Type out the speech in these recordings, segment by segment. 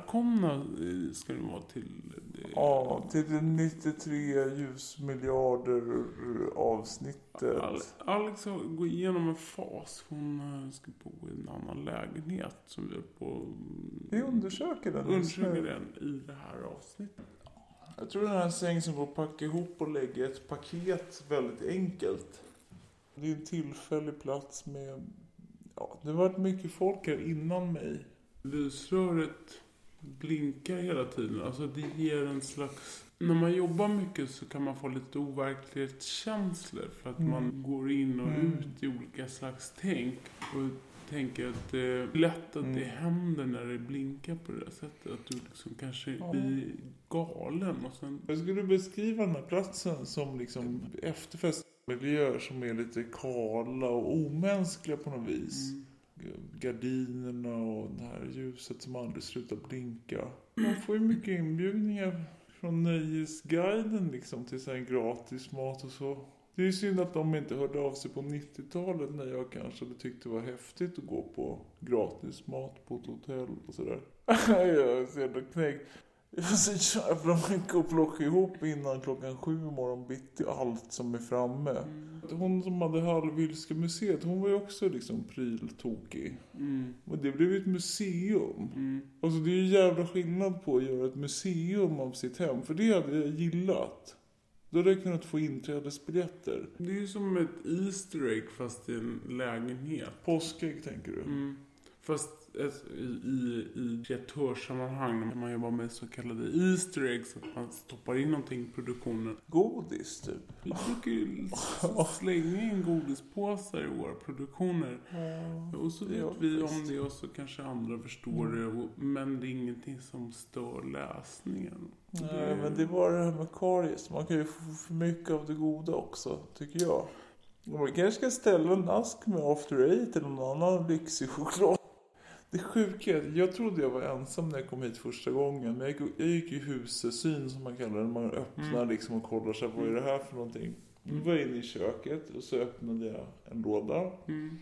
välkomna eh, ska ni vara till det. Ja, till det 93 ljusmiljarder avsnittet. Al- Alex har gått igenom en fas. Hon eh, ska bo i en annan lägenhet som vi är på Vi undersöker den. undersöker den i det här avsnittet. Jag tror den här säng som går att packa ihop och lägga ett paket väldigt enkelt. Det är en tillfällig plats med... Ja, det har varit mycket folk här innan mig. Lysröret blinkar hela tiden. Alltså det ger en slags... När man jobbar mycket så kan man få lite overklighetskänslor. För att Mm. man går in och Mm. ut i olika slags tänk. Och tänker att det är lätt att Mm. det händer när det blinkar på det där sättet. Att du liksom kanske Ja. blir galen. Och sen, Jag skulle beskriva den här platsen som liksom efterfestmiljöer som är lite kala och omänskliga på något vis. mm. Gardinerna och det här ljuset som aldrig slutar blinka. Man får ju mycket inbjudningar från Nöjesguiden liksom till så här gratis mat och så. Det är ju synd att de inte hörde av sig på 90-talet när jag kanske hade tyckt det var häftigt att gå på gratis mat på ett hotell och sådär. jag är så jävla knäckt. Jag så jävla mycket att plocka ihop innan klockan sju imorgon bitti. Allt som är framme. Mm. Hon som hade Hallwylska museet, hon var ju också liksom pryltokig. Mm. Det blev ju ett museum. Mm. Alltså det är ju jävla skillnad på att göra ett museum av sitt hem. För det hade jag gillat. Då hade jag kunnat få inträdesbiljetter. Det är ju som ett Easter egg fast i en lägenhet. Påskägg tänker du? Mm. Fast i, i, kreatörssammanhang när man jobbar med så kallade Easter eggs. Att man stoppar in någonting i produktionen. Godis typ. Vi brukar ju slänga in godispåsar i våra produktioner. Och så det vet är vi om det och så kanske andra förstår det. Och, men det är ingenting som stör läsningen. Nej men det var det här med karies. Man kan ju få för mycket av det goda också, tycker jag. Man kanske ska ställa en ask med After Eight eller någon annan lyxig choklad. Det sjuka är att jag trodde jag var ensam när jag kom hit första gången. Men jag gick, jag gick i husesyn som man kallar det. Man öppnar Mm. liksom och kollar sig. Vad är det här för någonting? Då var jag inne i köket och så öppnade jag en låda. Mm.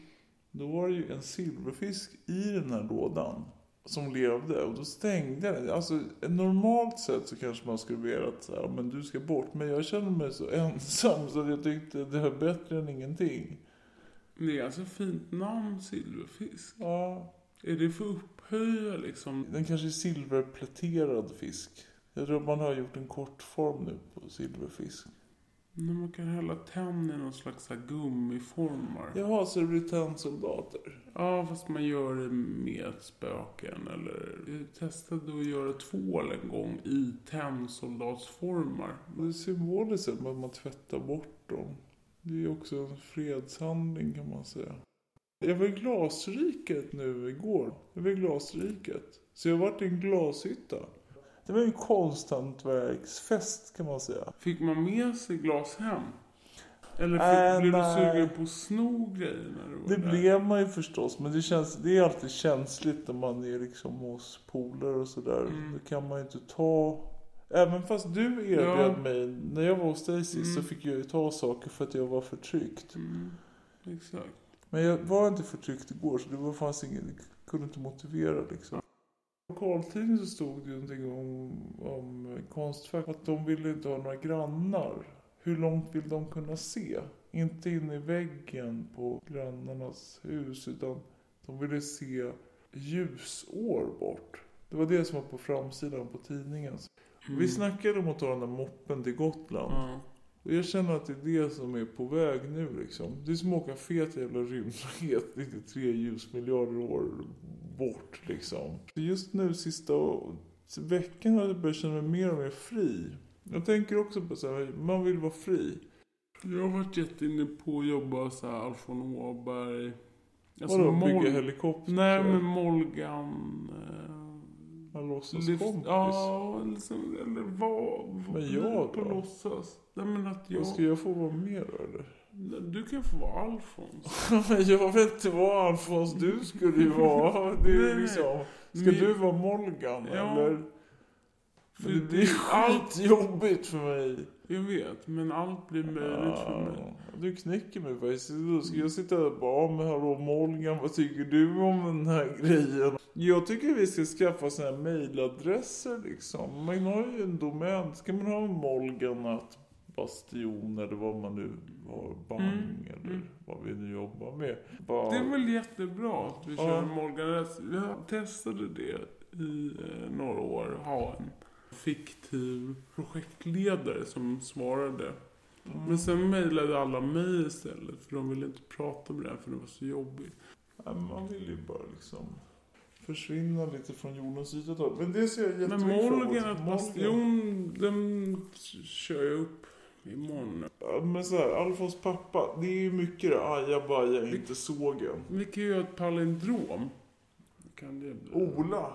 Då var det ju en silverfisk i den här lådan. Som levde och då stängde jag den. Alltså normalt sett så kanske man skulle vilja att så här, men du ska bort. Men jag känner mig så ensam så att jag tyckte det var bättre än ingenting. Det är alltså fint namn, silverfisk. Ja, Är det för upphöja liksom? den kanske är silverpläterad fisk. Jag tror man har gjort en kortform nu på silverfisk. När man kan hälla tenn i någon slags gummiformar. Ja. Jaha, så det blir tennsoldater. fast man gör det med spöken. Eller jag testade att göra tvål en gång i tennsoldatsformar. Det är symboliskt att man tvättar bort dem. Det är också en fredshandling kan man säga. Jag var i Glasriket nu igår. Jag var i Glasriket. Så jag varit i en glashytta. Det var en konsthantverksfest kan man säga. Fick man med sig glas hem? Eller fick, Äh, blev du nej. sugen på att sno grejer när du var Det där? blev man ju förstås. Men det, känns, det är alltid känsligt när man är liksom hos polare och sådär. Mm. Då kan man ju inte ta... Även fast du erbjöd Ja. mig. När jag var hos dig sist så Mm. fick jag ju ta saker för att jag var förtryckt. Mm, exakt. Men jag var inte förtryckt igår så det var fanns ingen, jag kunde inte motivera liksom. I lokaltidningen så stod det ju någonting om, om Konstfack. Att de ville inte ha några grannar. Hur långt vill de kunna se? Inte in i väggen på grannarnas hus utan de ville se ljusår bort. Det var det som var på framsidan på tidningen. Mm. Vi snackade om att ta den där moppen till Gotland. Ja. Och jag känner att det är det som är på väg nu liksom. Det är som att åka fet jävla rymdraket 93 ljusmiljarder år bort liksom. Just nu sista veckan har jag börjat känna mig mer och mer fri. Jag tänker också på så här, man vill vara fri. Jag har varit jätteinne på att jobba så här Alfon Åberg. Alltså Vadå, bygga helikopter? Nej men Molgan. Eh, Man låtsas lyft- kompis. Ja, liksom, eller vad? vad Men jag på då? låtsas. Nej men att jag. Ska jag få vara med då eller? Du kan få vara Alfons. Men jag vet inte vad Alfons du skulle ju vara. Det är Nej, liksom. Ska Men- du vara Molgan Ja. eller? För det blir allt- skitjobbigt för mig. Jag vet, men allt blir möjligt för mig. Ja, du knäcker mig faktiskt. Då ska jag sitta där och bara, men hallå Morgan, vad tycker du om den här grejen? Jag tycker vi ska skaffa sådana här mejladresser liksom. Man har ju en domän. Ska man ha Molganat bastion eller vad man nu har, bang Mm, eller mm. vad vi nu jobbar med. Bara, Det är väl jättebra att vi Ja. kör Morgan Rest. Jag testade det i eh, några år. Ha en fiktiv projektledare som svarade. Mm. Men sen mejlade alla mig istället för de ville inte prata med det här för det var så jobbigt. Ja, man vill ju bara liksom försvinna lite från jordens yta. då. Men det ser jag Men jättemycket att Molgan. Bastion, den kör jag upp imorgon. Ja, men så här, Alfons pappa, det är ju mycket det ajabaja inte sågen. Vi kan ju göra ett palindrom. Kan det bli? Ola,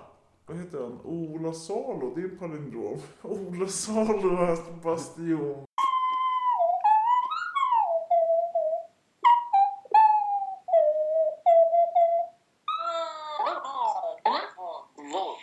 vad heter han? Ola Salo, det är en palindrom. Ola Salo, bastion.